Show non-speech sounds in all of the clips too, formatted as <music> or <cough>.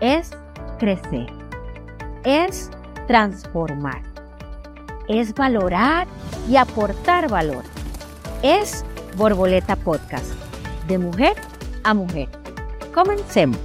Es crecer. Es transformar. Es valorar y aportar valor. Es Borboleta Podcast. De mujer a mujer. Comencemos.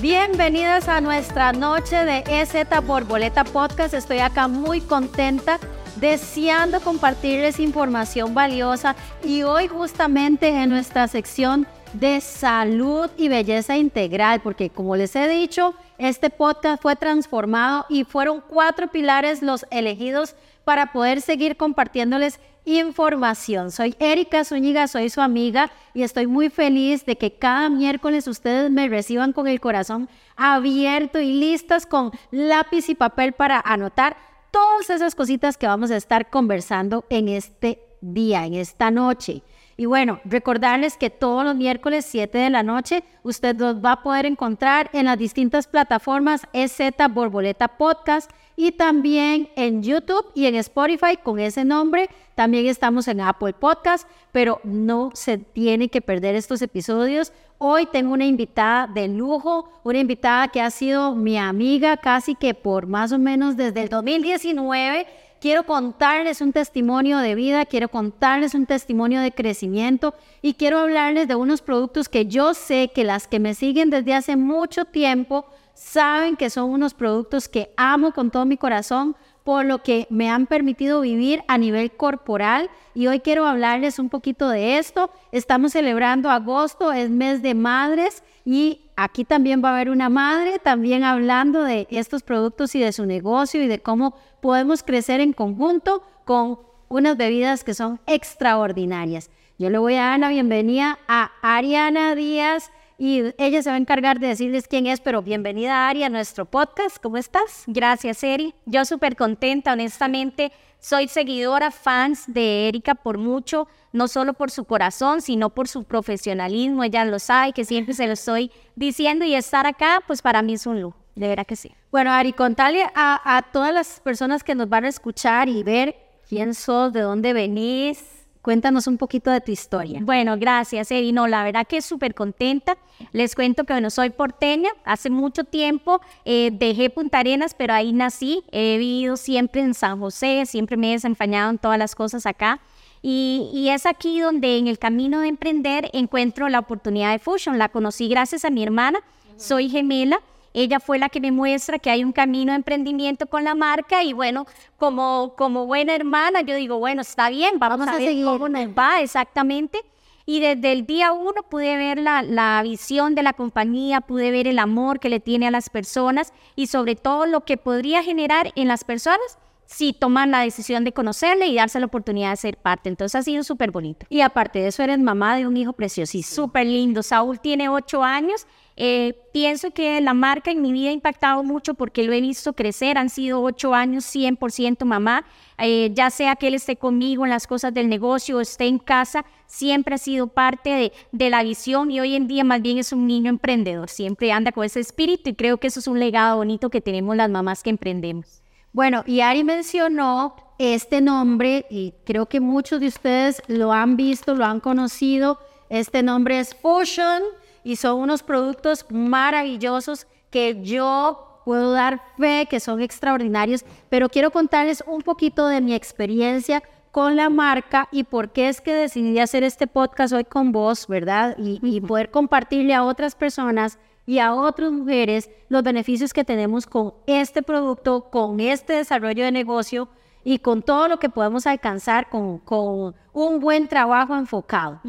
Bienvenidos a nuestra noche de EZ Borboleta Podcast. Estoy acá muy contenta, deseando compartirles información valiosa y hoy justamente en nuestra sección de salud y belleza integral, porque como les he dicho, este podcast fue transformado y fueron cuatro pilares los elegidos para poder seguir compartiéndoles información. Soy Erika Zúñiga, soy su amiga y estoy muy feliz de que cada miércoles ustedes me reciban con el corazón abierto y listas con lápiz y papel para anotar todas esas cositas que vamos a estar conversando en este día, en esta noche. Y bueno, recordarles que todos los miércoles 7 de la noche usted los va a poder encontrar en las distintas plataformas EZ Borboleta Podcast y también en YouTube y en Spotify con ese nombre. También estamos en Apple Podcast, pero no se tiene que perder estos episodios. Hoy tengo una invitada de lujo, una invitada que ha sido mi amiga casi que por más o menos desde el 2019 quiero contarles un testimonio de vida, quiero contarles un testimonio de crecimiento y quiero hablarles de unos productos que yo sé que las que me siguen desde hace mucho tiempo saben que son unos productos que amo con todo mi corazón por lo que me han permitido vivir a nivel corporal y hoy quiero hablarles un poquito de esto. Estamos celebrando agosto, es mes de madres y aquí también va a haber una madre también hablando de estos productos y de su negocio y de cómo podemos crecer en conjunto con unas bebidas que son extraordinarias. Yo le voy a dar la bienvenida a Ariana Díaz y ella se va a encargar de decirles quién es, pero bienvenida Ari a nuestro podcast. ¿Cómo estás? Gracias, Eri. Yo súper contenta, honestamente. Soy seguidora, fans de Erika por mucho, no solo por su corazón, sino por su profesionalismo. Ella lo sabe, que siempre se lo estoy diciendo y estar acá, pues para mí es un lujo. De verdad que sí. Bueno, Ari, contale a, a todas las personas que nos van a escuchar y ver quién sos, de dónde venís. Cuéntanos un poquito de tu historia. Bueno, gracias, Eri. No, la verdad que súper contenta. Les cuento que bueno, soy porteña. Hace mucho tiempo eh, dejé Punta Arenas, pero ahí nací. He vivido siempre en San José, siempre me he desenfañado en todas las cosas acá. Y, y, es aquí donde en el camino de emprender encuentro la oportunidad de Fusion. La conocí gracias a mi hermana. Soy gemela ella fue la que me muestra que hay un camino de emprendimiento con la marca y bueno, como, como buena hermana, yo digo, bueno, está bien, vamos, a, ver seguir. cómo nos va exactamente. Y desde el día uno pude ver la, la, visión de la compañía, pude ver el amor que le tiene a las personas y sobre todo lo que podría generar en las personas si toman la decisión de conocerle y darse la oportunidad de ser parte. Entonces ha sido súper bonito. Y aparte de eso, eres mamá de un hijo preciosísimo. Súper lindo. Saúl tiene ocho años eh, pienso que la marca en mi vida ha impactado mucho porque lo he visto crecer. Han sido ocho años 100% mamá. Eh, ya sea que él esté conmigo en las cosas del negocio o esté en casa, siempre ha sido parte de, de, la visión y hoy en día más bien es un niño emprendedor. Siempre anda con ese espíritu y creo que eso es un legado bonito que tenemos las mamás que emprendemos. Bueno, y Ari mencionó este nombre y creo que muchos de ustedes lo han visto, lo han conocido. Este nombre es Fusion y son unos productos maravillosos que yo puedo dar fe que son extraordinarios, pero quiero contarles un poquito de mi experiencia con la marca y por qué es que decidí hacer este podcast hoy con vos, ¿verdad? Y, y poder compartirle a otras personas y a otras mujeres los beneficios que tenemos con este producto, con este desarrollo de negocio y con todo lo que podemos alcanzar con, con un buen trabajo enfocado.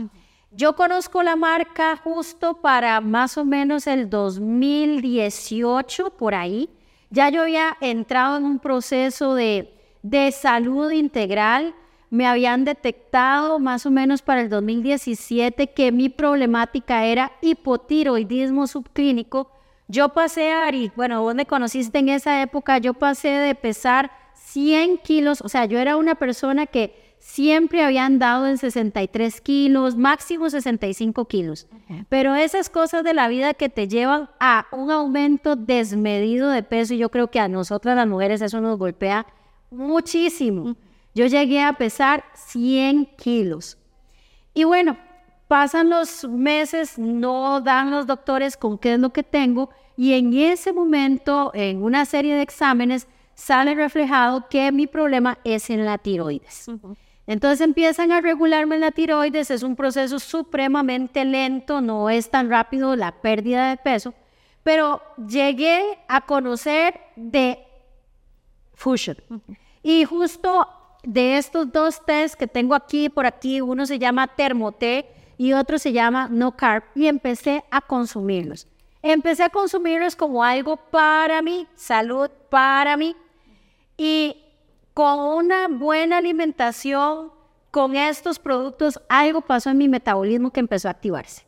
Yo conozco la marca justo para más o menos el 2018, por ahí. Ya yo había entrado en un proceso de, de salud integral. Me habían detectado más o menos para el 2017 que mi problemática era hipotiroidismo subclínico. Yo pasé, Ari, bueno, vos me conociste en esa época, yo pasé de pesar 100 kilos, o sea, yo era una persona que siempre habían dado en 63 kilos, máximo 65 kilos. Pero esas cosas de la vida que te llevan a un aumento desmedido de peso, y yo creo que a nosotras las mujeres eso nos golpea muchísimo. Yo llegué a pesar 100 kilos. Y bueno, pasan los meses, no dan los doctores con qué es lo que tengo y en ese momento, en una serie de exámenes, sale reflejado que mi problema es en la tiroides. Entonces empiezan a regularme la tiroides, es un proceso supremamente lento, no es tan rápido la pérdida de peso, pero llegué a conocer de Fusion. Y justo de estos dos test que tengo aquí por aquí, uno se llama Termoté y otro se llama No Carb, y empecé a consumirlos. Empecé a consumirlos como algo para mí, salud para mí, y con una buena alimentación, con estos productos, algo pasó en mi metabolismo que empezó a activarse.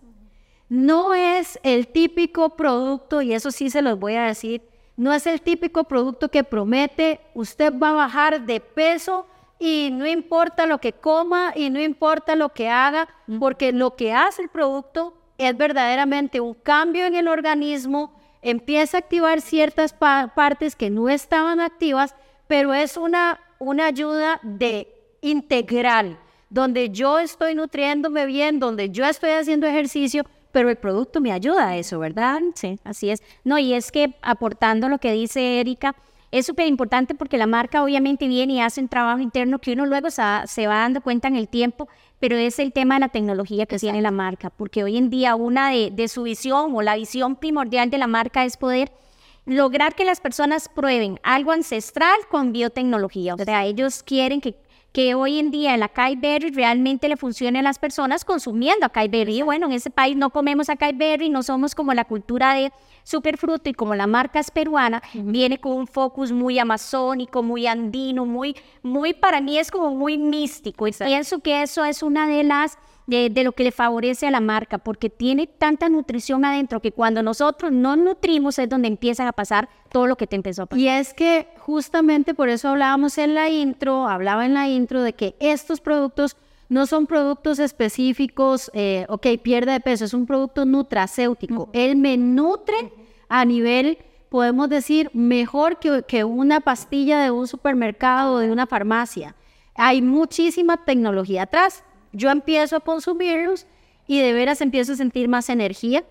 No es el típico producto, y eso sí se los voy a decir, no es el típico producto que promete usted va a bajar de peso y no importa lo que coma y no importa lo que haga, porque lo que hace el producto es verdaderamente un cambio en el organismo, empieza a activar ciertas partes que no estaban activas pero es una, una ayuda de integral, donde yo estoy nutriéndome bien, donde yo estoy haciendo ejercicio, pero el producto me ayuda a eso, ¿verdad? Sí, así es. No, y es que aportando lo que dice Erika, es súper importante porque la marca obviamente viene y hace un trabajo interno que uno luego se, va dando cuenta en el tiempo, pero es el tema de la tecnología que tiene la marca, porque hoy en día una de, de su visión o la visión primordial de la marca es poder lograr que las personas prueben algo ancestral con biotecnología. O sea, ellos quieren que, que hoy en día el acai berry realmente le funcione a las personas consumiendo acai berry. Y bueno, en ese país no comemos acai berry, no somos como la cultura de superfruto y como la marca es peruana, viene con un focus muy amazónico, muy andino, muy, muy para mí es como muy místico. Y pienso que eso es una de las de, lo que le favorece a la marca, porque tiene tanta nutrición adentro que cuando nosotros no nutrimos es donde empiezan a pasar todo lo que te empezó a pasar. Y es que justamente por eso hablábamos en la intro, hablaba en la intro de que estos productos no son productos específicos, eh, ok, pierde de peso, es un producto nutracéutico. Él me nutre a nivel, podemos decir, mejor que, que una pastilla de un supermercado o de una farmacia. Hay muchísima tecnología atrás yo empiezo a consumirlos y de veras empiezo a sentir más energía.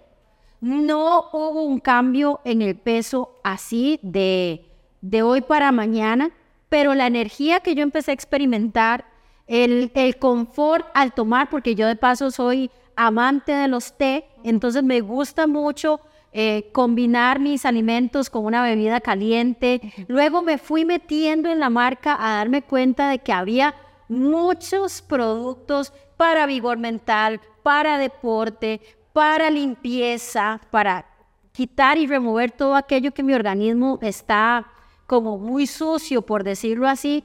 No hubo un cambio en el peso así de, de hoy para mañana, pero la energía que yo empecé a experimentar, el, el confort al tomar, porque yo de paso soy amante de los té, entonces me gusta mucho eh, combinar mis alimentos con una bebida caliente. Luego me fui metiendo en la marca a darme cuenta de que había muchos productos para vigor mental, para deporte, para limpieza, para quitar y remover todo aquello que mi organismo está como muy sucio, por decirlo así.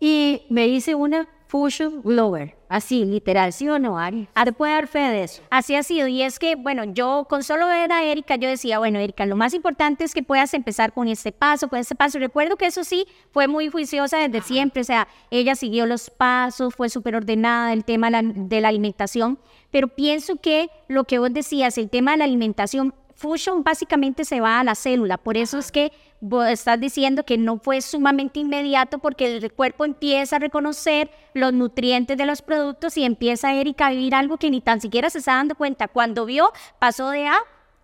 Y me hice una Fusion Glower. Así, literal, ¿sí o no, Ari? ¿Te puede dar fe de eso? Así ha sido. Y es que, bueno, yo con solo ver a Erika, yo decía, bueno, Erika, lo más importante es que puedas empezar con este paso, con este paso. Recuerdo que eso sí fue muy juiciosa desde siempre. O sea, ella siguió los pasos, fue súper ordenada el tema de la alimentación. Pero pienso que lo que vos decías, el tema de la alimentación, Fusion básicamente se va a la célula, por eso es que vos estás diciendo que no fue sumamente inmediato porque el cuerpo empieza a reconocer los nutrientes de los productos y empieza Erika a vivir algo que ni tan siquiera se está dando cuenta. Cuando vio, pasó de A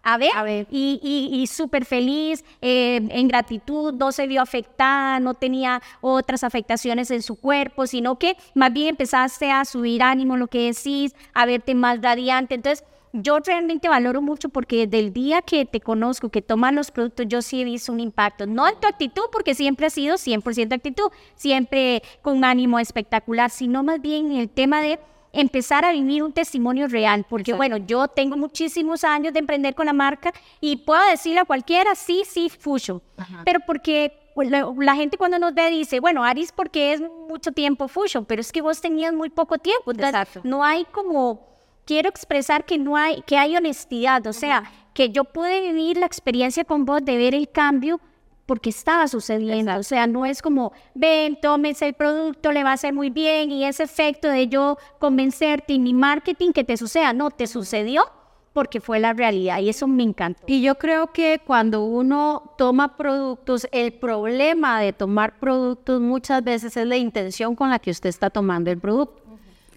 a B, a y, y, súper feliz, eh, en gratitud, no se vio afectada, no tenía otras afectaciones en su cuerpo, sino que más bien empezaste a subir ánimo, lo que decís, a verte más radiante. Entonces, yo realmente valoro mucho porque desde el día que te conozco, que tomas los productos, yo sí he visto un impacto. No en tu actitud, porque siempre ha sido 100% actitud, siempre con un ánimo espectacular, sino más bien en el tema de empezar a vivir un testimonio real, porque bueno, yo tengo muchísimos años de emprender con la marca y puedo decirle a cualquiera, sí, sí, Fusion, pero porque pues, la, gente cuando nos ve dice, bueno, Aris porque es mucho tiempo Fusion, pero es que vos tenías muy poco tiempo, Exacto. no hay como quiero expresar que no hay, que hay honestidad, o sea, que yo pude vivir la experiencia con vos de ver el cambio porque estaba sucediendo, o sea, no es como, ven, tómese el producto, le va a hacer muy bien y ese efecto de yo convencerte y mi marketing que te suceda, no, te sucedió porque fue la realidad y eso me encanta. Y yo creo que cuando uno toma productos, el problema de tomar productos muchas veces es la intención con la que usted está tomando el producto.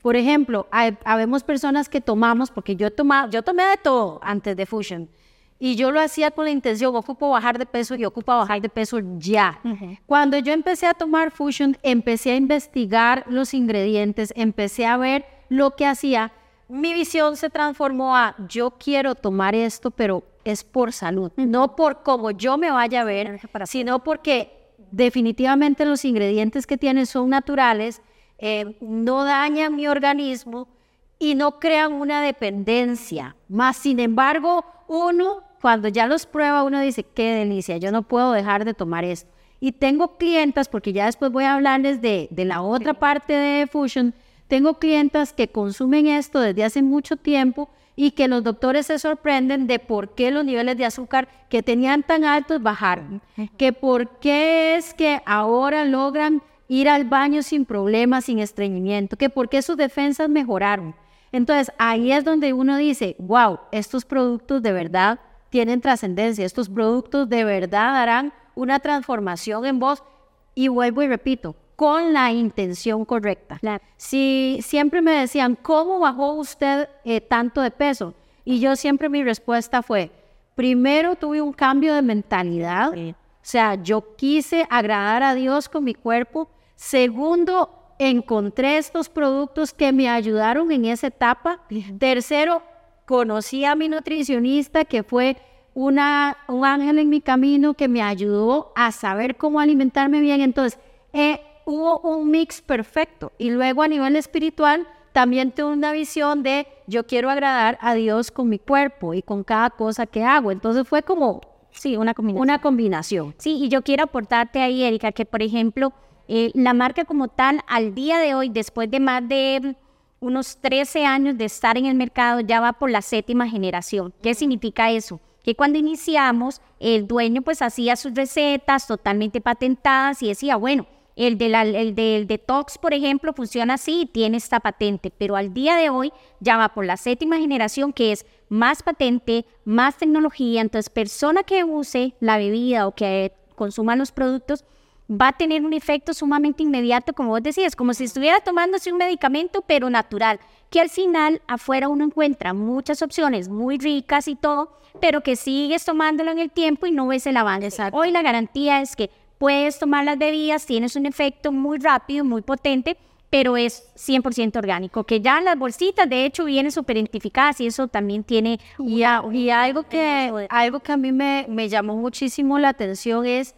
Por ejemplo, hay, habemos personas que tomamos, porque yo, toma, yo tomé de todo antes de Fusion, y yo lo hacía con la intención, ocupo bajar de peso y ocupo bajar de peso ya. Cuando yo empecé a tomar Fusion, empecé a investigar los ingredientes, empecé a ver lo que hacía. Mi visión se transformó a, yo quiero tomar esto, pero es por salud, no por cómo yo me vaya a ver, sino porque definitivamente los ingredientes que tiene son naturales, eh, no dañan mi organismo y no crean una dependencia. Más sin embargo, uno cuando ya los prueba, uno dice, qué delicia, yo no puedo dejar de tomar esto. Y tengo clientas, porque ya después voy a hablarles de, de la otra parte de Fusion, tengo clientas que consumen esto desde hace mucho tiempo y que los doctores se sorprenden de por qué los niveles de azúcar que tenían tan altos bajaron, que por qué es que ahora logran ir al baño sin problemas, sin estreñimiento, que por qué sus defensas mejoraron. Entonces ahí es donde uno dice, wow, estos productos de verdad tienen trascendencia, estos productos de verdad darán una transformación en vos y vuelvo y repito, con la intención correcta. Si siempre me decían, ¿cómo bajó usted eh, tanto de peso? Y yo siempre mi respuesta fue, primero tuve un cambio de mentalidad, o sea, yo quise agradar a Dios con mi cuerpo. Segundo, encontré estos productos que me ayudaron en esa etapa. Tercero, conocí a mi nutricionista que fue una, un ángel en mi camino que me ayudó a saber cómo alimentarme bien. Entonces, eh, hubo un mix perfecto. Y luego a nivel espiritual, también tuve una visión de yo quiero agradar a Dios con mi cuerpo y con cada cosa que hago. Entonces fue como, sí, una combinación. Una combinación. Sí, y yo quiero aportarte ahí, Erika, que por ejemplo, eh, la marca como tal, al día de hoy, después de más de unos 13 años de estar en el mercado, ya va por la séptima generación. ¿Qué significa eso? Que cuando iniciamos, el dueño pues hacía sus recetas totalmente patentadas y decía, bueno, el, de el del detox, por ejemplo, funciona así y tiene esta patente, pero al día de hoy ya va por la séptima generación que es más patente, más tecnología, entonces persona que use la bebida o que consuma los productos va a tener un efecto sumamente inmediato, como vos decías, como si estuviera tomándose un medicamento, pero natural, que al final afuera uno encuentra muchas opciones muy ricas y todo, pero que sigues tomándolo en el tiempo y no ves el avance. Hoy la garantía es que puedes tomar las bebidas, tienes un efecto muy rápido, muy potente, pero es 100% orgánico, que ya las bolsitas de hecho vienen súper identificadas y eso también tiene... Y, y algo, que, algo que a mí me, me llamó muchísimo la atención es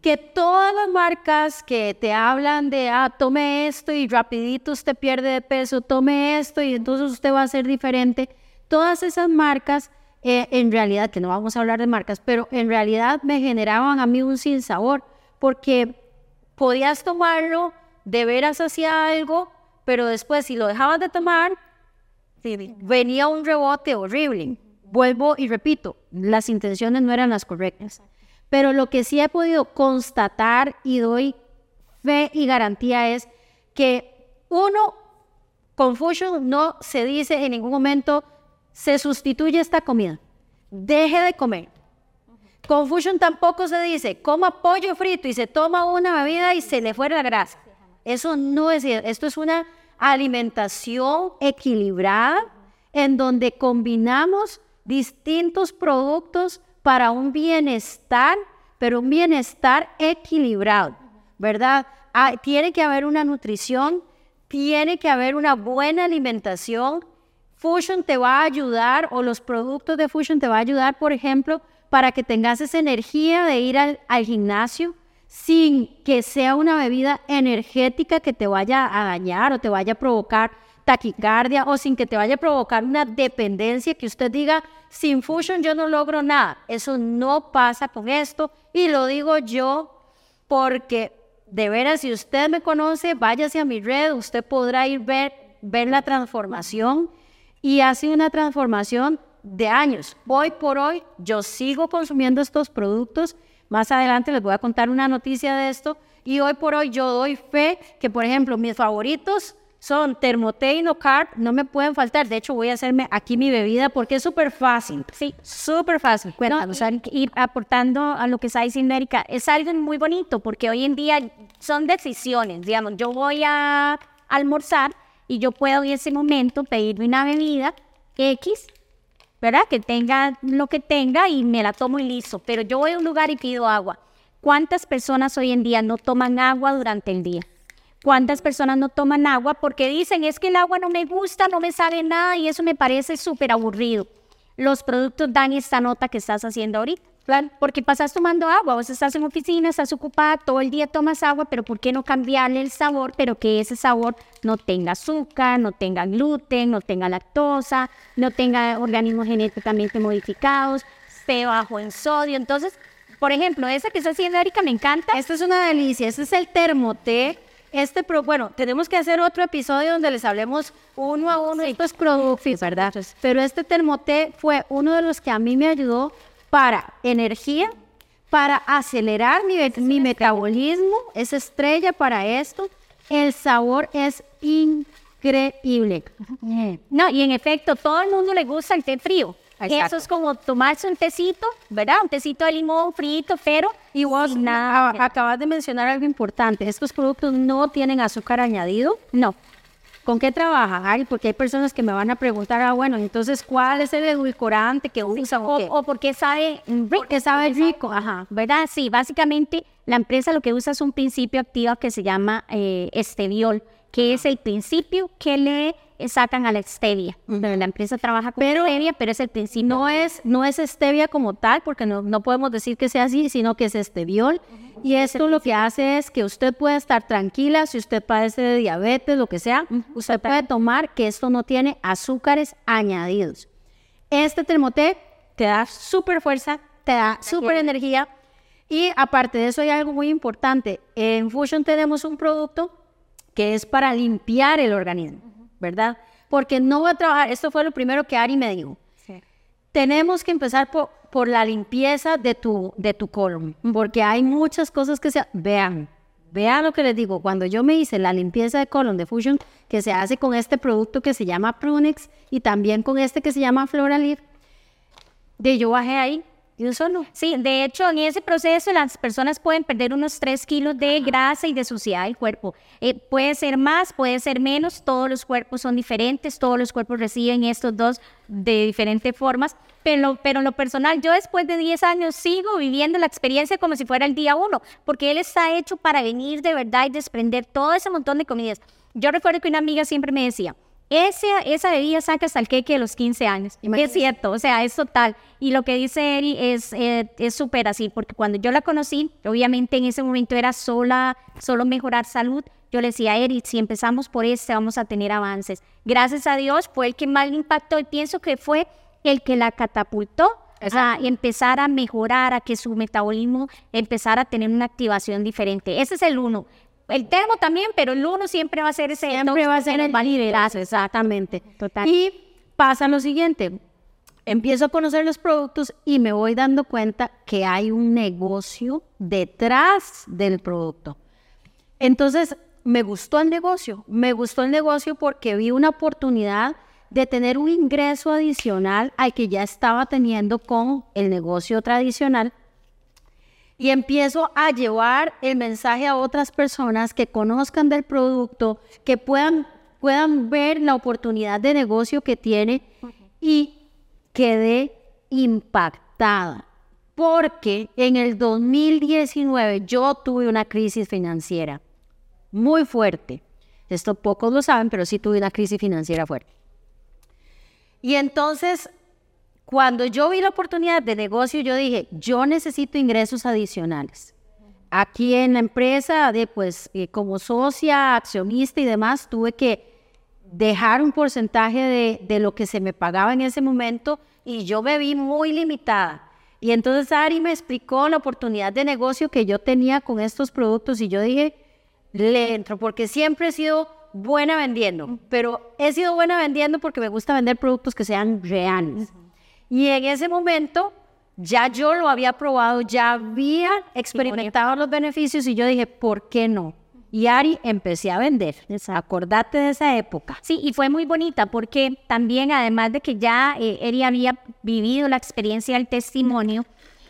que todas las marcas que te hablan de, ah, tome esto y rapidito usted pierde de peso, tome esto y entonces usted va a ser diferente, todas esas marcas, eh, en realidad, que no vamos a hablar de marcas, pero en realidad me generaban a mí un sinsabor, porque podías tomarlo, de veras hacía algo, pero después si lo dejabas de tomar, venía un rebote horrible. Vuelvo y repito, las intenciones no eran las correctas. Pero lo que sí he podido constatar y doy fe y garantía es que uno, Confucius no se dice en ningún momento, se sustituye esta comida, deje de comer. Confucius tampoco se dice, coma pollo frito y se toma una bebida y se le fuera la grasa. Eso no es, esto es una alimentación equilibrada en donde combinamos distintos productos para un bienestar, pero un bienestar equilibrado, ¿verdad? Ah, tiene que haber una nutrición, tiene que haber una buena alimentación. Fusion te va a ayudar o los productos de Fusion te va a ayudar, por ejemplo, para que tengas esa energía de ir al, al gimnasio sin que sea una bebida energética que te vaya a dañar o te vaya a provocar taquicardia o sin que te vaya a provocar una dependencia que usted diga, sin Fusion yo no logro nada. Eso no pasa con esto y lo digo yo porque de veras si usted me conoce, váyase a mi red, usted podrá ir ver, ver la transformación y ha sido una transformación de años. Hoy por hoy yo sigo consumiendo estos productos. Más adelante les voy a contar una noticia de esto. Y hoy por hoy yo doy fe que, por ejemplo, mis favoritos son termoteino, carb, no me pueden faltar. De hecho, voy a hacerme aquí mi bebida porque es súper fácil. Sí, súper fácil. Cuéntanos. ir aportando a lo que está diciendo Erika, es algo muy bonito porque hoy en día son decisiones. Digamos, yo voy a almorzar y yo puedo en ese momento pedirme una bebida X, ¿verdad? Que tenga lo que tenga y me la tomo y listo. Pero yo voy a un lugar y pido agua. ¿Cuántas personas hoy en día no toman agua durante el día? ¿Cuántas personas no toman agua porque dicen es que el agua no me gusta, no me sabe nada y eso me parece súper aburrido? Los productos dan esta nota que estás haciendo ahorita. Porque pasas tomando agua, vos estás en oficina, estás ocupada, todo el día tomas agua, pero ¿por qué no cambiarle el sabor? Pero que ese sabor no tenga azúcar, no tenga gluten, no tenga lactosa, no tenga organismos genéticamente modificados, esté bajo en sodio. Entonces, por ejemplo, esa que está haciendo Erika me encanta. Esta es una delicia, este es el termoté. Este, pero bueno, tenemos que hacer otro episodio donde les hablemos uno a uno de estos productos, ¿verdad? Pero este termoté fue uno de los que a mí me ayudó para energía, para acelerar mi, mi metabolismo, es estrella para esto. El sabor es increíble. No, y en efecto, todo el mundo le gusta el té frío. Eso es como tomarse un tecito, ¿verdad? Un tecito de limón frito, pero... Y vos nada. acabas de mencionar algo importante. Estos productos no tienen azúcar añadido. No. ¿Con qué trabaja, Ari? Porque hay personas que me van a preguntar, ah, bueno, entonces, ¿cuál es el edulcorante que usa? o, por qué sabe rico. Porque sabe rico, ajá. ¿Verdad? Sí, básicamente la empresa lo que usa es un principio activo que se llama eh, esteviol, que es el principio que le sacan a la stevia. La empresa trabaja con pero, stevia, pero es el principio. No es, no es stevia como tal, porque no, no podemos decir que sea así, sino que es esteviol. Y esto lo que hace es que usted puede estar tranquila, si usted padece de diabetes, lo que sea, usted puede tomar que esto no tiene azúcares añadidos. Este termoté te da súper fuerza, te da súper energía. Y aparte de eso hay algo muy importante. En Fusion tenemos un producto que es para limpiar el organismo. ¿verdad? Porque no voy a trabajar, esto fue lo primero que Ari me dijo. Tenemos que empezar por, por, la limpieza de tu, de tu colon, porque hay muchas cosas que se... Vean, vean lo que les digo, cuando yo me hice la limpieza de colon de Fusion, que se hace con este producto que se llama Prunix y también con este que se llama Floralir, de yo bajé ahí solo. Sí, de hecho, en ese proceso las personas pueden perder unos 3 kilos de grasa y de suciedad del cuerpo. Eh, puede ser más, puede ser menos, todos los cuerpos son diferentes, todos los cuerpos reciben estos dos de diferentes formas, pero, pero en lo personal, yo después de 10 años sigo viviendo la experiencia como si fuera el día uno, porque él está hecho para venir de verdad y desprender todo ese montón de comidas. Yo recuerdo que una amiga siempre me decía, esa, esa bebida saca hasta el queque de los 15 años. Es cierto, o sea, es total. Y lo que dice Eri es eh, súper así, porque cuando yo la conocí, obviamente en ese momento era sola, solo mejorar salud. Yo le decía a Eri, si empezamos por este, vamos a tener avances. Gracias a Dios fue el que más le impactó y pienso que fue el que la catapultó a empezar a mejorar, a que su metabolismo empezara a tener una activación diferente. Ese es el uno. El termo también, pero el uno siempre va a ser ese. Siempre va a ser el validerazo, exactamente. Total. Y pasa lo siguiente. Empiezo a conocer los productos y me voy dando cuenta que hay un negocio detrás del producto. Entonces, me gustó el negocio. Me gustó el negocio porque vi una oportunidad de tener un ingreso adicional al que ya estaba teniendo con el negocio tradicional y empiezo a llevar el mensaje a otras personas que conozcan del producto, que puedan, puedan ver la oportunidad de negocio que tiene y quedé impactada. Porque en el 2019 yo tuve una crisis financiera muy fuerte. Esto pocos lo saben, pero sí tuve una crisis financiera fuerte. Y entonces cuando yo vi la oportunidad de negocio, yo dije, yo necesito ingresos adicionales. Aquí en la empresa, de, pues eh, como socia, accionista y demás, tuve que dejar un porcentaje de, de lo que se me pagaba en ese momento y yo me vi muy limitada. Y entonces Ari me explicó la oportunidad de negocio que yo tenía con estos productos y yo dije, le entro, porque siempre he sido buena vendiendo, pero he sido buena vendiendo porque me gusta vender productos que sean reales. Y en ese momento ya yo lo había probado, ya había experimentado los beneficios y yo dije, ¿por qué no? Y Ari empecé a vender. Acordate de esa época. Sí, y fue muy bonita porque también, además de que ya eh, Eri había vivido la experiencia del testimonio,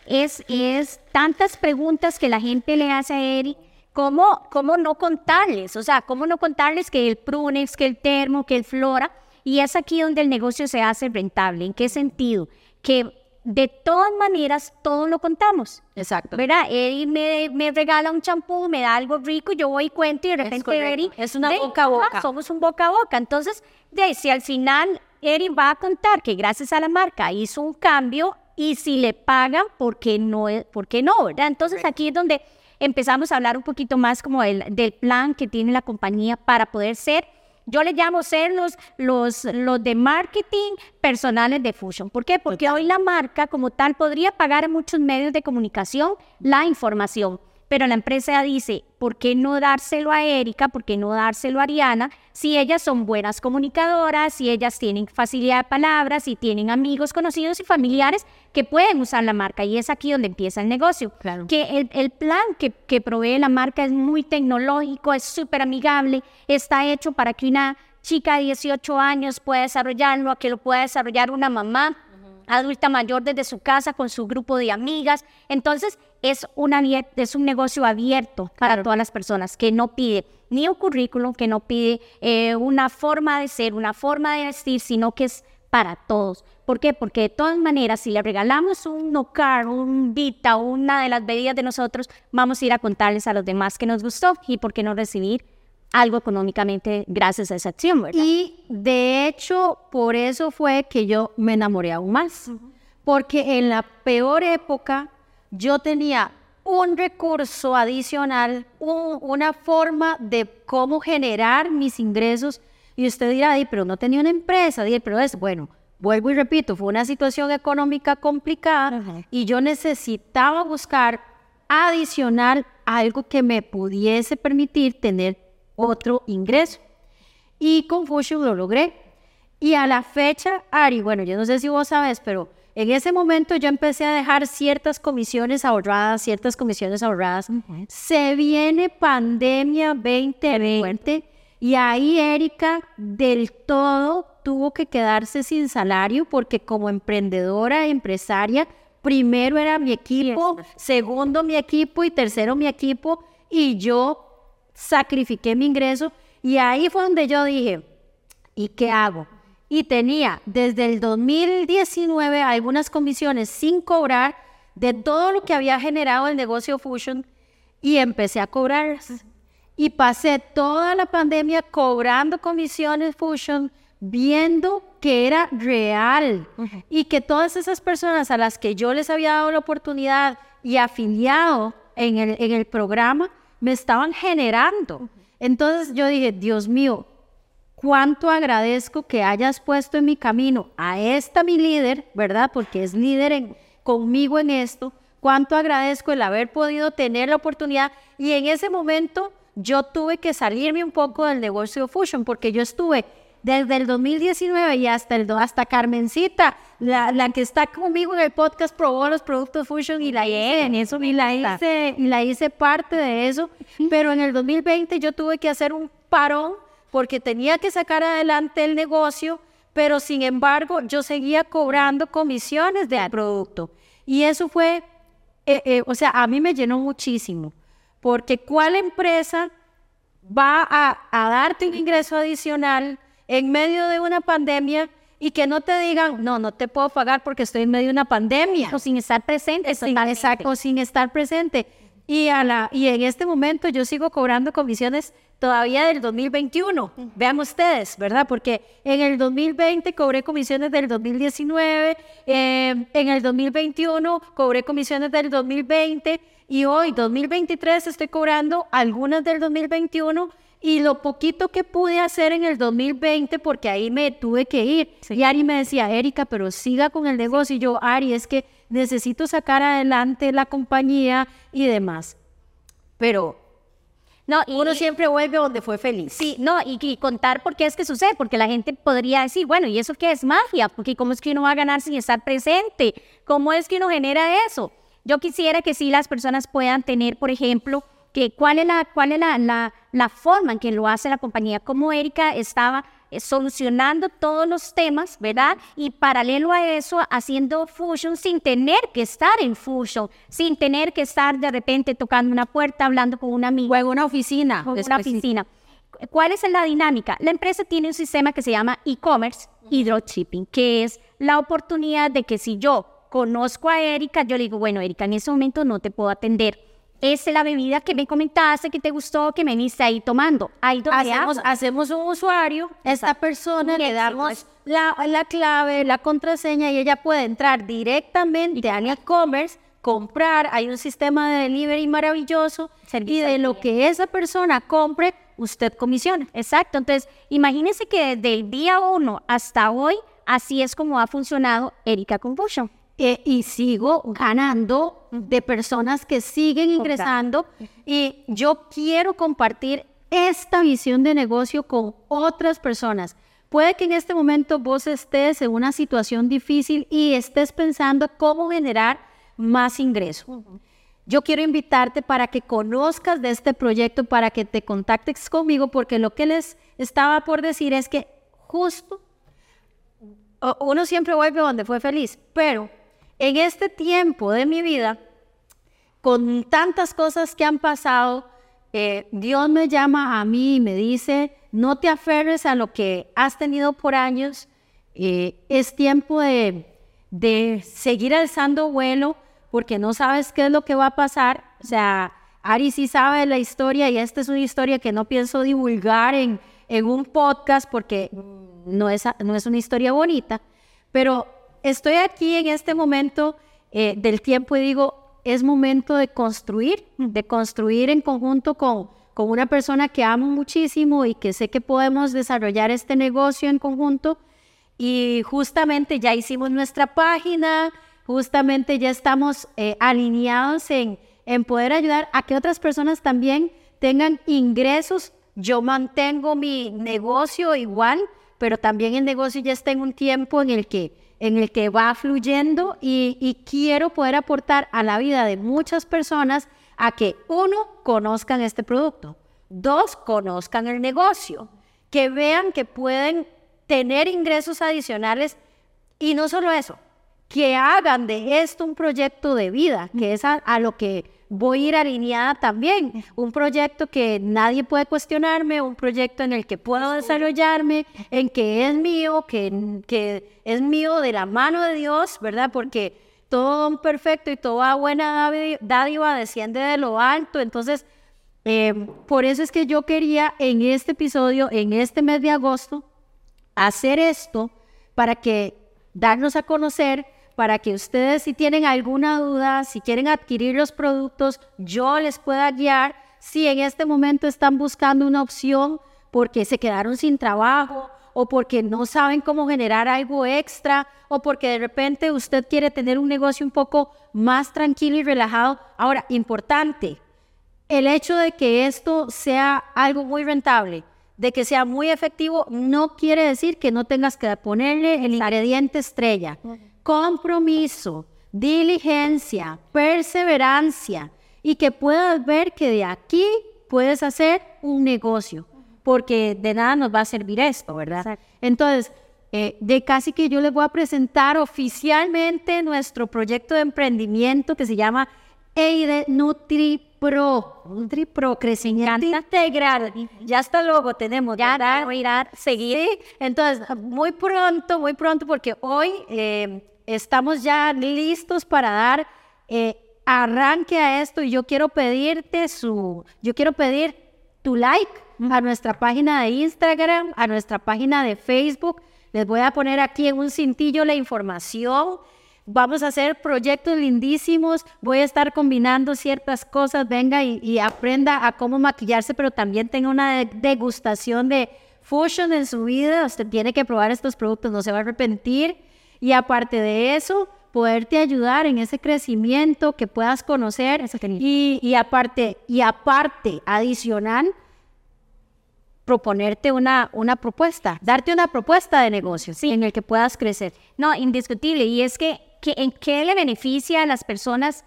es, es tantas preguntas que la gente le hace a Eri ¿cómo, ¿cómo no contarles? O sea, ¿cómo no contarles que el Prunex, que el Termo, que el Flora? Y es aquí donde el negocio se hace rentable. ¿En qué sentido? Que de todas maneras, todo lo contamos. Exacto. ¿Verdad? Él me, me regala un champú, me da algo rico, yo voy y cuento y de repente Eri... Es una boca a boca. somos un boca a boca. Entonces, de si al final Eri va a contar que gracias a la marca hizo un cambio y si le pagan, ¿por qué no? ¿Por qué no? ¿verdad? Entonces, aquí es donde empezamos a hablar un poquito más como del, del plan que tiene la compañía para poder ser yo le llamo ser los, los, los de marketing personales de Fusion. ¿Por qué? Porque hoy la marca como tal podría pagar a muchos medios de comunicación la información pero la empresa dice, ¿por qué no dárselo a Erika? ¿Por qué no dárselo a Ariana? Si ellas son buenas comunicadoras, si ellas tienen facilidad de palabras, si tienen amigos conocidos y familiares que pueden usar la marca. Y es aquí donde empieza el negocio. Claro. Que el, plan que, que provee la marca es muy tecnológico, es súper amigable, está hecho para que una chica de 18 años pueda desarrollarlo, a que lo pueda desarrollar una mamá adulta mayor desde su casa con su grupo de amigas. Entonces, es, una, es un negocio abierto para todas las personas que no pide ni un currículum, que no pide eh, una forma de ser, una forma de vestir, sino que es para todos. ¿Por qué? Porque de todas maneras, si le regalamos un Nocar, un Vita, una de las bebidas de nosotros, vamos a ir a contarles a los demás que nos gustó y por qué no recibir algo económicamente gracias a esa acción, ¿verdad? Y de hecho, por eso fue que yo me enamoré aún más, porque en la peor época yo tenía un recurso adicional, una forma de cómo generar mis ingresos. Y usted dirá, pero no tenía una empresa, pero es bueno. Vuelvo y repito, fue una situación económica complicada y yo necesitaba buscar adicional algo que me pudiese permitir tener otro ingreso. Y con Fusion lo logré. Y a la fecha, Ari, bueno, yo no sé si vos sabes, pero en ese momento yo empecé a dejar ciertas comisiones ahorradas, ciertas comisiones ahorradas. Se viene pandemia 2020 y ahí Erika del todo tuvo que quedarse sin salario porque como emprendedora, empresaria, primero era mi equipo, segundo mi equipo y tercero mi equipo y yo sacrifiqué mi ingreso y ahí fue donde yo dije, ¿y qué hago? Y tenía desde el 2019 algunas comisiones sin cobrar de todo lo que había generado el negocio Fusion y empecé a cobrarlas. Y pasé toda la pandemia cobrando comisiones Fusion, viendo que era real y que todas esas personas a las que yo les había dado la oportunidad y afiliado en el, en el programa, me estaban generando. Entonces yo dije, Dios mío, cuánto agradezco que hayas puesto en mi camino a esta mi líder, ¿verdad? Porque es líder conmigo en esto. Cuánto agradezco el haber podido tener la oportunidad. Y en ese momento yo tuve que salirme un poco del negocio Fusion porque yo estuve desde el 2019 y hasta, el, hasta Carmencita, la, la, que está conmigo en el podcast, probó los productos Fusion y la hice, en eso, y la hice, y la hice parte de eso. Pero en el 2020 yo tuve que hacer un parón porque tenía que sacar adelante el negocio, pero sin embargo yo seguía cobrando comisiones del producto. Y eso fue, eh, eh, o sea, a mí me llenó muchísimo, porque ¿cuál empresa va a, a darte un ingreso adicional? En medio de una pandemia y que no te digan, no, no te puedo pagar porque estoy en medio de una pandemia. O sin estar presente. Sin, exacto, sin estar presente. Y, a la, y en este momento yo sigo cobrando comisiones todavía del 2021. Vean ustedes, ¿verdad? Porque en el 2020 cobré comisiones del 2019, eh, en el 2021 cobré comisiones del 2020 y hoy, 2023, estoy cobrando algunas del 2021 y lo poquito que pude hacer en el 2020, porque ahí me tuve que ir. Y Ari me decía, Erika, pero siga con el negocio. Y yo, Ari, es que necesito sacar adelante la compañía y demás. Pero no, y, uno siempre vuelve donde fue feliz. Sí, no, y, contar por qué es que sucede, porque la gente podría decir, bueno, ¿y eso qué es magia? Porque ¿cómo es que uno va a ganar sin estar presente? ¿Cómo es que uno genera eso? Yo quisiera que sí las personas puedan tener, por ejemplo, que cuál es la, cuál es la, la, la forma en que lo hace la compañía, cómo Erika estaba eh, solucionando todos los temas, ¿verdad? Y paralelo a eso, haciendo Fusion sin tener que estar en Fusion, sin tener que estar de repente tocando una puerta, hablando con un amigo. O en una oficina. En una oficina. ¿Cuál es la dinámica? La empresa tiene un sistema que se llama e-commerce y dropshipping, que es la oportunidad de que si yo conozco a Erika, yo le digo, bueno, Erika, en ese momento no te puedo atender. Esa es la bebida que me comentaste, que te gustó, que me viste ahí tomando. Ahí donde hacemos, hacemos un usuario, esta persona le damos la, la, clave, la contraseña y ella puede entrar directamente a e-commerce, comprar, hay un sistema de delivery maravilloso. Y de lo que esa persona compre, usted comisiona. Exacto, entonces imagínense que desde el día uno hasta hoy, así es como ha funcionado Erika Confusion. Eh, y sigo ganando de personas que siguen ingresando y yo quiero compartir esta visión de negocio con otras personas. Puede que en este momento vos estés en una situación difícil y estés pensando cómo generar más ingresos. Yo quiero invitarte para que conozcas de este proyecto, para que te contactes conmigo, porque lo que les estaba por decir es que justo uno siempre vuelve donde fue feliz, pero en este tiempo de mi vida, con tantas cosas que han pasado, eh, Dios me llama a mí y me dice, no te aferres a lo que has tenido por años, eh, es tiempo de, de seguir alzando vuelo porque no sabes qué es lo que va a pasar. O sea, Ari sí sabe la historia y esta es una historia que no pienso divulgar en, en un podcast porque no es, no es una historia bonita, pero estoy aquí en este momento eh, del tiempo y digo, es momento de construir, de construir en conjunto con, con una persona que amo muchísimo y que sé que podemos desarrollar este negocio en conjunto. Y justamente ya hicimos nuestra página, justamente ya estamos eh, alineados en, en poder ayudar a que otras personas también tengan ingresos. Yo mantengo mi negocio igual, pero también el negocio ya está en un tiempo en el que en el que va fluyendo y, quiero poder aportar a la vida de muchas personas a que uno, conozcan este producto, dos, conozcan el negocio, que vean que pueden tener ingresos adicionales. Y no solo eso, que hagan de esto un proyecto de vida, que es a lo que voy a ir alineada también. Un proyecto que nadie puede cuestionarme, un proyecto en el que puedo desarrollarme, en que es mío, que, que es mío de la mano de Dios, ¿verdad? Porque todo perfecto y toda buena dádiva desciende de lo alto. Entonces, em, por eso es que yo quería en este episodio, en este mes de agosto, hacer esto para que darnos a conocer para que ustedes si tienen alguna duda, si quieren adquirir los productos, yo les pueda guiar si en este momento están buscando una opción porque se quedaron sin trabajo o porque no saben cómo generar algo extra o porque de repente usted quiere tener un negocio un poco más tranquilo y relajado. Ahora, importante, el hecho de que esto sea algo muy rentable, de que sea muy efectivo, no quiere decir que no tengas que ponerle el ingrediente estrella compromiso, diligencia, perseverancia y que puedas ver que de aquí puedes hacer un negocio, porque de nada nos va a servir esto, ¿verdad? Entonces, eh, de casi que yo les voy a presentar oficialmente nuestro proyecto de emprendimiento que se llama EIDE NutriPro. NutriPro, crecimiento integral. Ya hasta luego tenemos, ya voy a seguir. Entonces, muy pronto, muy pronto, porque hoy eh, estamos ya listos para dar eh, arranque a esto y yo quiero pedirte su, yo quiero pedir tu like a nuestra página de Instagram, a nuestra página de Facebook. Les voy a poner aquí en un cintillo la información. Vamos a hacer proyectos lindísimos. Voy a estar combinando ciertas cosas. Venga y, y aprenda a cómo maquillarse, pero también tenga una degustación de fusion en su vida. Usted tiene que probar estos productos, no se va a arrepentir. Y aparte de eso, poderte ayudar en ese crecimiento que puedas conocer. Y, y, aparte, y aparte, adicional, proponerte una, una propuesta, darte una propuesta de negocio sí. en el que puedas crecer. No, indiscutible. Y es que, que, ¿en qué le beneficia a las personas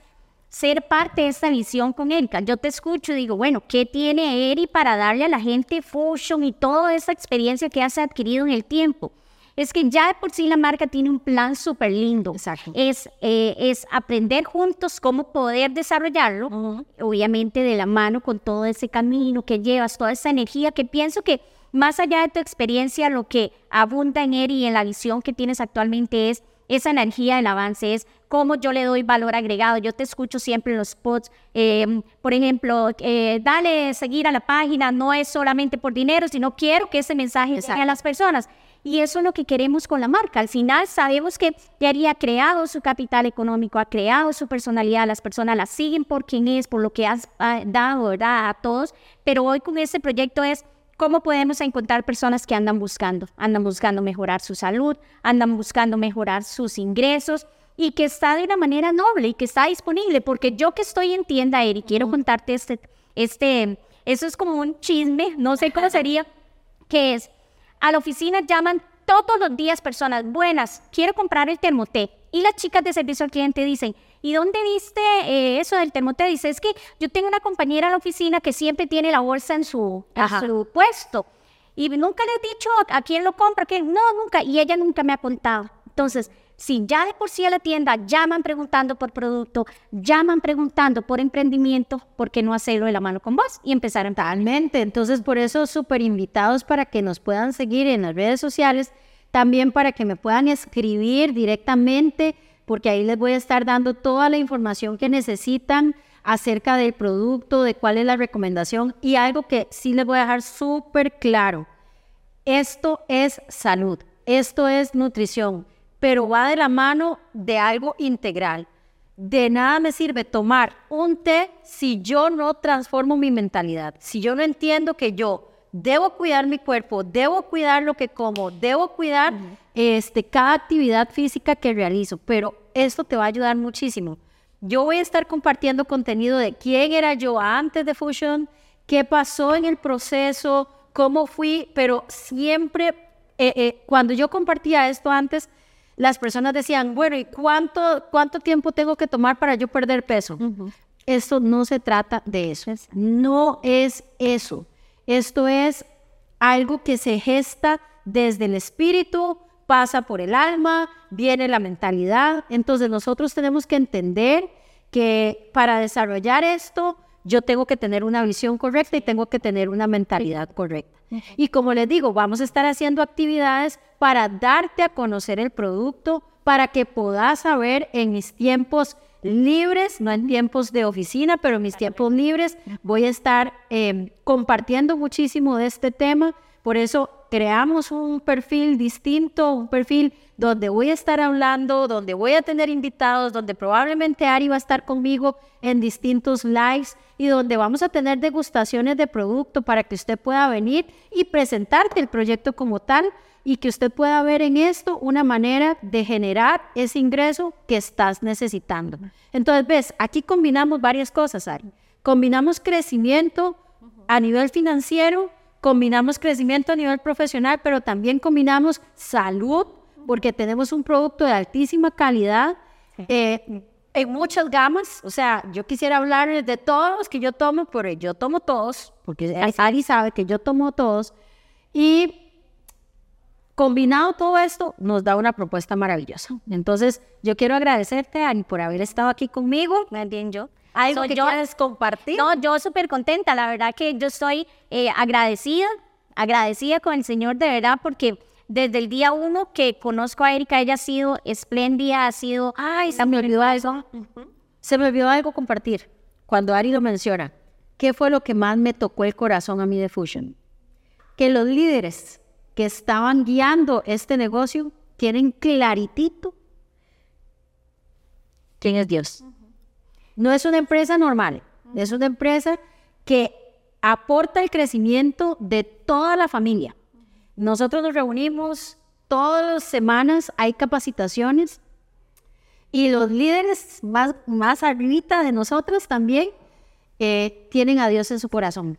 ser parte de esta visión con Erika. Yo te escucho y digo, bueno, ¿qué tiene Eri para darle a la gente Fusion y toda esa experiencia que has adquirido en el tiempo? Es que ya de por sí la marca tiene un plan súper lindo. Exacto. Es, eh, es aprender juntos cómo poder desarrollarlo, obviamente de la mano con todo ese camino que llevas, toda esa energía que pienso que más allá de tu experiencia, lo que abunda en Eri y en la visión que tienes actualmente es esa energía del avance, es cómo yo le doy valor agregado. Yo te escucho siempre en los spots, em, por ejemplo, eh, dale seguir a la página, no es solamente por dinero, sino quiero que ese mensaje llegue a las personas. Y eso es lo que queremos con la marca. Al final sabemos que Yari ha creado su capital económico, ha creado su personalidad, las personas la siguen por quien es, por lo que has dado, ¿verdad? A todos. Pero hoy con este proyecto es ¿Cómo podemos encontrar personas que andan buscando? Andan buscando mejorar su salud, andan buscando mejorar sus ingresos y que está de una manera noble y que está disponible, porque yo que estoy en tienda, Eri, quiero contarte este, este, eso es como un chisme, no sé cómo <laughs> sería, que es, a la oficina llaman todos los días personas buenas, quiero comprar el termoté, y las chicas de servicio al cliente dicen, ¿y dónde viste eh, eso del termoté? Dice, es que yo tengo una compañera en la oficina que siempre tiene la bolsa en su, en su puesto, y nunca le he dicho a, quién lo compra, que no, nunca, y ella nunca me ha contado. Entonces, si ya de por sí a la tienda llaman preguntando por producto, llaman preguntando por emprendimiento, ¿por qué no hacerlo de la mano con vos y empezar a Totalmente. Entonces, por eso súper invitados para que nos puedan seguir en las redes sociales, también para que me puedan escribir directamente, porque ahí les voy a estar dando toda la información que necesitan acerca del producto, de cuál es la recomendación y algo que sí les voy a dejar súper claro. Esto es salud, esto es nutrición pero va de la mano de algo integral. De nada me sirve tomar un té si yo no transformo mi mentalidad, si yo no entiendo que yo debo cuidar mi cuerpo, debo cuidar lo que como, debo cuidar este, cada actividad física que realizo, pero esto te va a ayudar muchísimo. Yo voy a estar compartiendo contenido de quién era yo antes de Fusion, qué pasó en el proceso, cómo fui, pero siempre, eh, eh, cuando yo compartía esto antes, las personas decían, bueno, ¿y cuánto, cuánto tiempo tengo que tomar para yo perder peso? Esto no se trata de eso. No es eso. Esto es algo que se gesta desde el espíritu, pasa por el alma, viene la mentalidad. Entonces nosotros tenemos que entender que para desarrollar esto, yo tengo que tener una visión correcta y tengo que tener una mentalidad correcta. Y como les digo, vamos a estar haciendo actividades para darte a conocer el producto, para que puedas saber en mis tiempos libres, no en tiempos de oficina, pero en mis tiempos libres voy a estar em, compartiendo muchísimo de este tema. Por eso creamos un perfil distinto, un perfil donde voy a estar hablando, donde voy a tener invitados, donde probablemente Ari va a estar conmigo en distintos lives y donde vamos a tener degustaciones de producto para que usted pueda venir y presentarte el proyecto como tal y que usted pueda ver en esto una manera de generar ese ingreso que estás necesitando. Entonces, ves, aquí combinamos varias cosas, Ari. Combinamos crecimiento a nivel financiero, combinamos crecimiento a nivel profesional, pero también combinamos salud, porque tenemos un producto de altísima calidad. Eh, en muchas gamas, o sea, yo quisiera hablar de todos los que yo tomo, pero yo tomo todos, porque Ari sabe que yo tomo todos, y combinado todo esto nos da una propuesta maravillosa. Entonces, yo quiero agradecerte, Ari, por haber estado aquí conmigo. Más bien yo. ¿Algo que quieres compartir? No, yo súper contenta, la verdad que yo estoy eh, agradecida, agradecida con el Señor de verdad, porque desde el día uno que conozco a Erika, ella ha sido espléndida, ha sido... Ay, se me olvidó algo. Se me olvidó algo compartir. Cuando Ari lo menciona, ¿qué fue lo que más me tocó el corazón a mí de Fusion? Que los líderes que estaban guiando este negocio tienen claritito quién es Dios. No es una empresa normal, es una empresa que aporta el crecimiento de toda la familia. Nosotros nos reunimos todas las semanas, hay capacitaciones y los líderes más, más arribita de nosotros también eh, tienen a Dios en su corazón.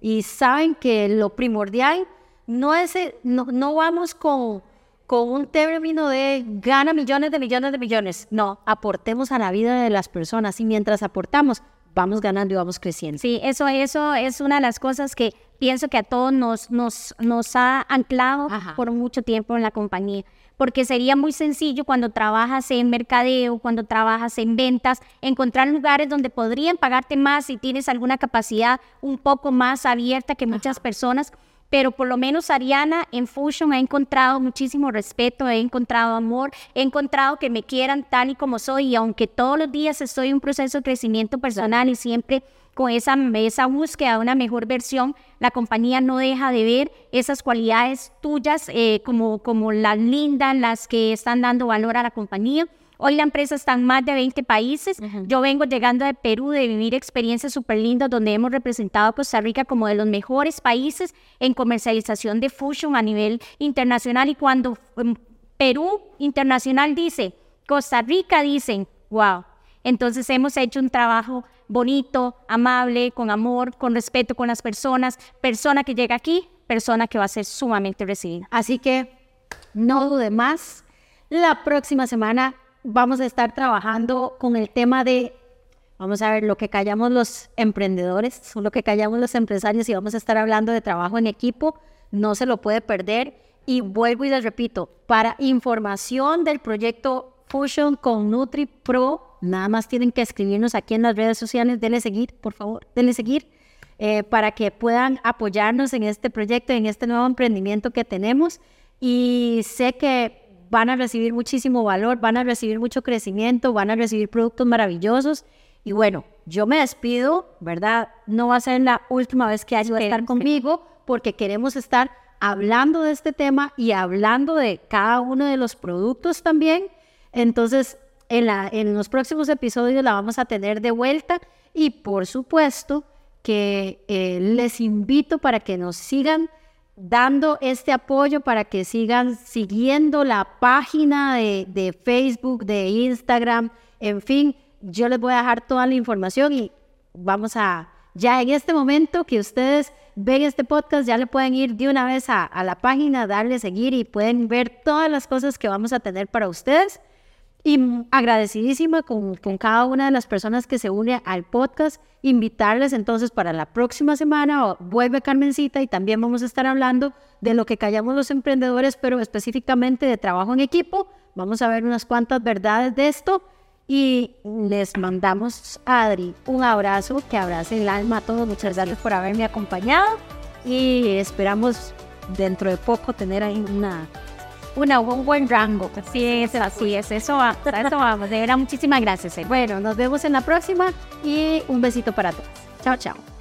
Y saben que lo primordial no, es, no, no vamos con, con un término de gana millones de millones de millones. No, aportemos a la vida de las personas y mientras aportamos, vamos ganando y vamos creciendo. Sí, eso, eso es una de las cosas que pienso que a todos nos, nos, nos ha anclado por mucho tiempo en la compañía porque sería muy sencillo cuando trabajas en mercadeo, cuando trabajas en ventas, encontrar lugares donde podrían pagarte más si tienes alguna capacidad un poco más abierta que muchas personas. Pero por lo menos Ariana en Fusion ha encontrado muchísimo respeto, he encontrado amor, he encontrado que me quieran tal y como soy y aunque todos los días estoy en un proceso de crecimiento personal y siempre con esa, esa búsqueda de una mejor versión, la compañía no deja de ver esas cualidades tuyas eh, como, como las lindas, las que están dando valor a la compañía. Hoy la empresa está en más de 20 países. Yo vengo llegando de Perú de vivir experiencias súper lindas donde hemos representado a Costa Rica como de los mejores países en comercialización de Fusion a nivel internacional. Y cuando em, Perú Internacional dice, Costa Rica dicen, wow. Entonces hemos hecho un trabajo bonito, amable, con amor, con respeto con las personas, persona que llega aquí, persona que va a ser sumamente recibida. Así que no dude más. La próxima semana vamos a estar trabajando con el tema de, vamos a ver, lo que callamos los emprendedores, lo que callamos los empresarios y vamos a estar hablando de trabajo en equipo. No se lo puede perder. Y vuelvo y les repito, para información del proyecto Fusion con NutriPro, Nada más tienen que escribirnos aquí en las redes sociales, denle seguir, por favor, denle seguir, eh, para que puedan apoyarnos en este proyecto, en este nuevo emprendimiento que tenemos. Y sé que van a recibir muchísimo valor, van a recibir mucho crecimiento, van a recibir productos maravillosos. Y bueno, yo me despido, ¿verdad? No va a ser la última vez que haya estar conmigo, porque queremos estar hablando de este tema y hablando de cada uno de los productos también. Entonces, en, la, en los próximos episodios la vamos a tener de vuelta y por supuesto que eh, les invito para que nos sigan dando este apoyo, para que sigan siguiendo la página de, de Facebook, de Instagram, en fin, yo les voy a dejar toda la información y vamos a, ya en este momento que ustedes ven este podcast, ya le pueden ir de una vez a, a la página, darle seguir y pueden ver todas las cosas que vamos a tener para ustedes. Y agradecidísima con, con, cada una de las personas que se une al podcast. Invitarles entonces para la próxima semana, vuelve Carmencita y también vamos a estar hablando de lo que callamos los emprendedores, pero específicamente de trabajo en equipo. Vamos a ver unas cuantas verdades de esto y les mandamos a Adri un abrazo que abrace el alma a todos. Muchas gracias por haberme acompañado y esperamos dentro de poco tener ahí una una, un buen rango. Sí, es, así es, eso, va, eso vamos. De verdad, muchísimas gracias. Bueno, nos vemos en la próxima y un besito para todos. Chao, chao.